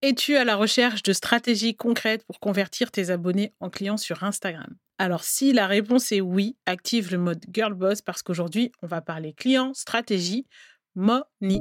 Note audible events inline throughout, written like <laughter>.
Es-tu à la recherche de stratégies concrètes pour convertir tes abonnés en clients sur Instagram? Alors si la réponse est oui, active le mode Girl Boss parce qu'aujourd'hui, on va parler clients, stratégie, money.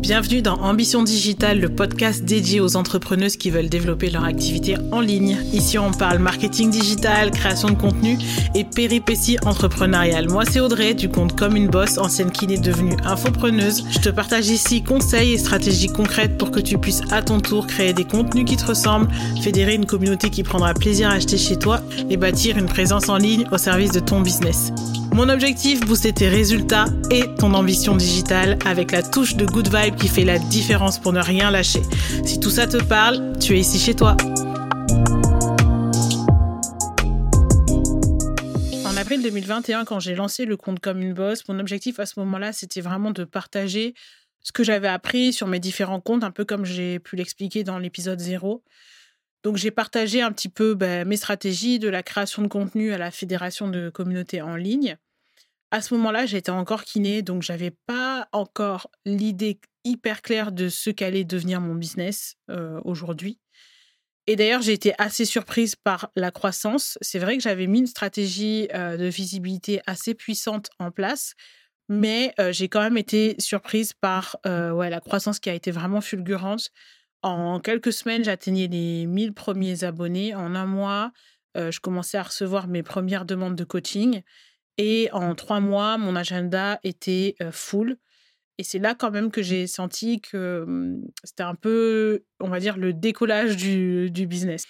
Bienvenue dans Ambition Digitale, le podcast dédié aux entrepreneuses qui veulent développer leur activité en ligne. Ici, on parle marketing digital, création de contenu et péripéties entrepreneuriales. Moi, c'est Audrey, du compte Comme une Boss, ancienne kiné devenue infopreneuse. Je te partage ici conseils et stratégies concrètes pour que tu puisses à ton tour créer des contenus qui te ressemblent, fédérer une communauté qui prendra plaisir à acheter chez toi et bâtir une présence en ligne au service de ton business. Mon objectif, booster tes résultats et ton ambition digitale avec la touche de good vibe qui fait la différence pour ne rien lâcher. Si tout ça te parle, tu es ici chez toi. En avril 2021, quand j'ai lancé le compte comme une boss, mon objectif à ce moment-là, c'était vraiment de partager ce que j'avais appris sur mes différents comptes, un peu comme j'ai pu l'expliquer dans l'épisode 0. Donc j'ai partagé un petit peu ben, mes stratégies de la création de contenu à la fédération de communautés en ligne à ce moment-là, j'étais encore kiné, donc j'avais pas encore l'idée hyper claire de ce qu'allait devenir mon business euh, aujourd'hui. Et d'ailleurs, j'ai été assez surprise par la croissance. C'est vrai que j'avais mis une stratégie euh, de visibilité assez puissante en place, mais euh, j'ai quand même été surprise par ouais, la croissance qui a été vraiment fulgurante. En quelques semaines, j'atteignais les 1000 premiers abonnés. En un mois, je commençais à recevoir mes premières demandes de coaching. Et en trois mois, mon agenda était full. Et c'est là quand même que j'ai senti que mmh, c'était un peu, on va dire, le décollage du, du, business.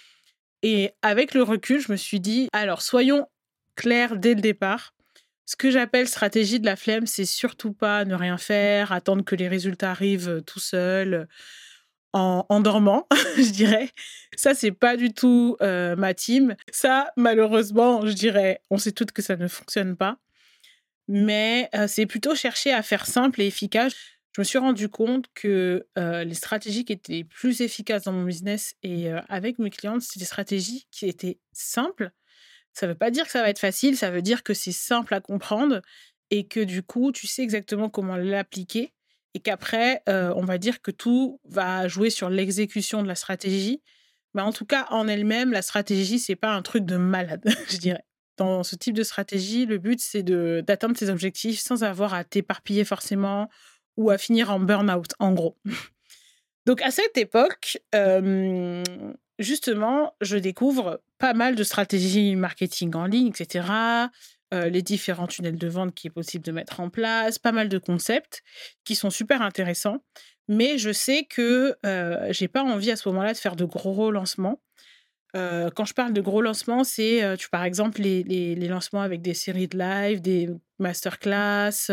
Et avec le recul, je me suis dit, alors soyons clairs dès le départ. Ce que j'appelle stratégie de la flemme, c'est surtout pas ne rien faire, attendre que les résultats arrivent tout seuls en, dormant, <laughs> je dirais. Ça, c'est pas du tout euh, ma team. Ça, malheureusement, je dirais, on sait toutes que ça ne fonctionne pas. Mais euh, c'est plutôt chercher à faire simple et efficace. Je me suis rendu compte que euh, les stratégies qui étaient plus efficaces dans mon business et avec mes clientes, c'est des stratégies qui étaient simples. Ça ne veut pas dire que ça va être facile, ça veut dire que c'est simple à comprendre et que du coup, tu sais exactement comment l'appliquer et qu'après, euh, on va dire que tout va jouer sur l'exécution de la stratégie. Mais en tout cas, en elle-même, la stratégie, c'est pas un truc de malade, <laughs> je dirais. Dans ce type de stratégie, le but, c'est d'atteindre tes objectifs sans avoir à t'éparpiller forcément ou à finir en burn-out, en gros. <laughs> Donc, à cette époque, justement, je découvre pas mal de stratégies marketing en ligne, etc. Euh, les différents tunnels de vente qui est possible de mettre en place, pas mal de concepts qui sont super intéressants. Mais je sais que euh, j'ai pas envie à ce moment-là de faire de gros lancements. Euh, quand je parle de gros lancements, c'est tu par exemple les, les, lancements avec des séries de live, des masterclass,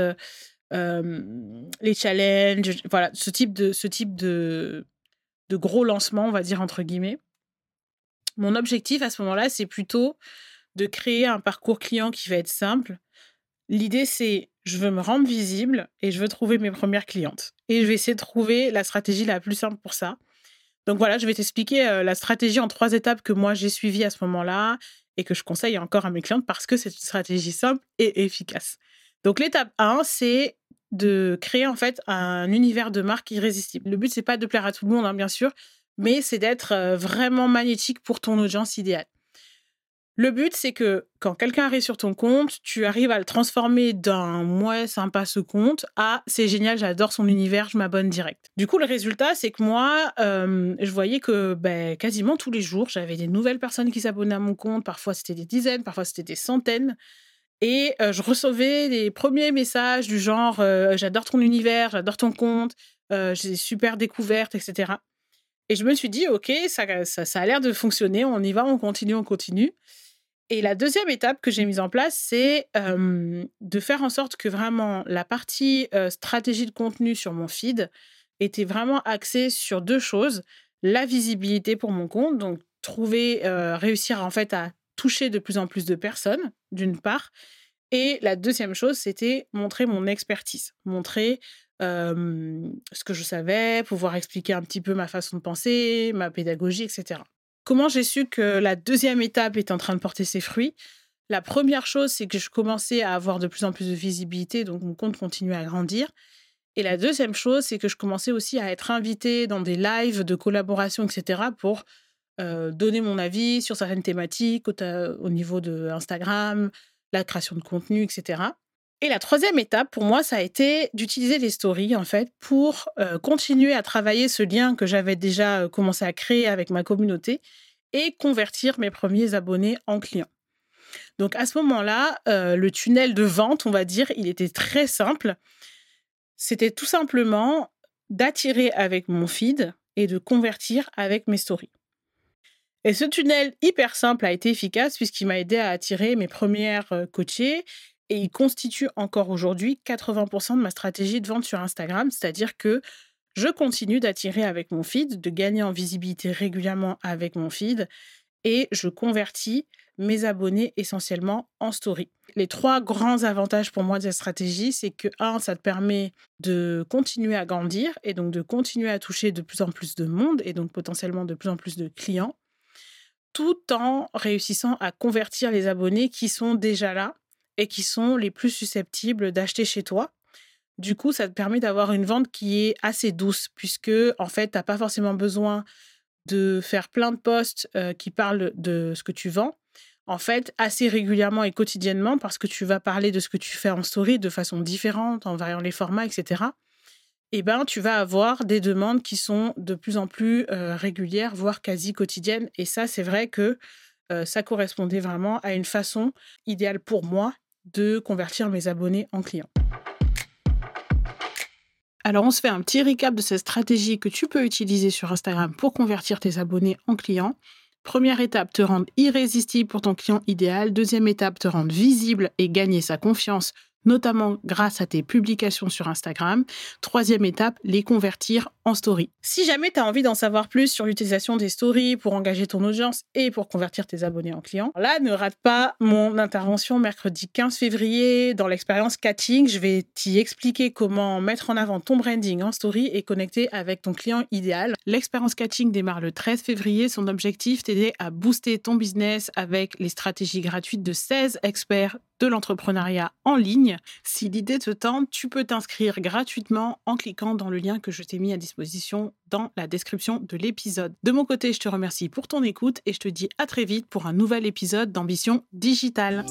les challenges, voilà, ce type de ce type de, de gros lancements, on va dire entre guillemets. Mon objectif à ce moment-là, c'est plutôt de créer un parcours client qui va être simple. L'idée, c'est je veux me rendre visible et je veux trouver mes premières clientes. Et je vais essayer de trouver la stratégie la plus simple pour ça. Donc voilà, je vais t'expliquer euh, la stratégie en trois étapes que moi j'ai suivies à ce moment-là et que je conseille encore à mes clientes parce que c'est une stratégie simple et efficace. Donc l'étape 1, c'est de créer en fait un univers de marque irrésistible. Le but, c'est pas de plaire à tout le monde, hein, bien sûr, mais c'est d'être euh, vraiment magnétique pour ton audience idéale. Le but, c'est que quand quelqu'un arrive sur ton compte, tu arrives à le transformer d'un moi sympa ce compte à c'est génial, j'adore son univers, je m'abonne direct. Du coup, le résultat, c'est que moi, je voyais que ben, quasiment tous les jours, j'avais des nouvelles personnes qui s'abonnaient à mon compte. Parfois, c'était des dizaines, parfois, c'était des centaines. Et je recevais les premiers messages du genre j'adore ton univers, j'adore ton compte, j'ai super découvertes, etc. Et je me suis dit, OK, ça, ça a l'air de fonctionner, on y va, on continue, on continue. Et la deuxième étape que j'ai mise en place, c'est de faire en sorte que vraiment la partie stratégie de contenu sur mon feed était vraiment axée sur deux choses. La visibilité pour mon compte, donc trouver, réussir en fait à toucher de plus en plus de personnes, d'une part. Et la deuxième chose, c'était montrer mon expertise, montrer ce que je savais, pouvoir expliquer un petit peu ma façon de penser, ma pédagogie, etc. Comment j'ai su que la deuxième étape est en train de porter ses fruits? La première chose, c'est que je commençais à avoir de plus en plus de visibilité, donc mon compte continuait à grandir. Et la deuxième chose, c'est que je commençais aussi à être invitée dans des lives de collaboration, etc., pour donner mon avis sur certaines thématiques au, au niveau de Instagram, la création de contenu, etc. Et la troisième étape, pour moi, ça a été d'utiliser les stories, en fait, pour continuer à travailler ce lien que j'avais déjà commencé à créer avec ma communauté et convertir mes premiers abonnés en clients. Donc à ce moment-là, le tunnel de vente, on va dire, il était très simple. C'était tout simplement d'attirer avec mon feed et de convertir avec mes stories. Et ce tunnel hyper simple a été efficace puisqu'il m'a aidé à attirer mes premières coachées et il constitue encore aujourd'hui 80% de ma stratégie de vente sur Instagram, c'est-à-dire que je continue d'attirer avec mon feed, de gagner en visibilité régulièrement avec mon feed et je convertis mes abonnés essentiellement en story. Les trois grands avantages pour moi de cette stratégie, c'est que, un, ça te permet de continuer à grandir et donc de continuer à toucher de plus en plus de monde et donc potentiellement de plus en plus de clients tout en réussissant à convertir les abonnés qui sont déjà là qui sont les plus susceptibles d'acheter chez toi. Du coup, ça te permet d'avoir une vente qui est assez douce, puisque en fait, tu n'as pas forcément besoin de faire plein de posts euh, qui parlent de ce que tu vends. En fait, assez régulièrement et quotidiennement, parce que tu vas parler de ce que tu fais en story de façon différente, en variant les formats, etc eh ben, tu vas avoir des demandes qui sont de plus en plus régulières, voire quasi quotidiennes. Et ça, c'est vrai que ça correspondait vraiment à une façon idéale pour moi de convertir mes abonnés en clients. Alors, on se fait un petit recap de cette stratégie que tu peux utiliser sur Instagram pour convertir tes abonnés en clients. Première étape, te rendre irrésistible pour ton client idéal. Deuxième étape, te rendre visible et gagner sa confiance notamment grâce à tes publications sur Instagram. Troisième étape, les convertir en story. Si jamais tu as envie d'en savoir plus sur l'utilisation des stories pour engager ton audience et pour convertir tes abonnés en clients, là, ne rate pas mon intervention mercredi 15 février dans l'expérience Catching. Je vais t'y expliquer comment mettre en avant ton branding en story et connecter avec ton client idéal. L'expérience Catching démarre le 13 février. Son objectif, t'aider à booster ton business avec les stratégies gratuites de 16 experts de l'entrepreneuriat en ligne. Si l'idée te tente, tu peux t'inscrire gratuitement en cliquant dans le lien que je t'ai mis à disposition dans la description de l'épisode. De mon côté, je te remercie pour ton écoute et je te dis à très vite pour un nouvel épisode d'Ambition Digitale.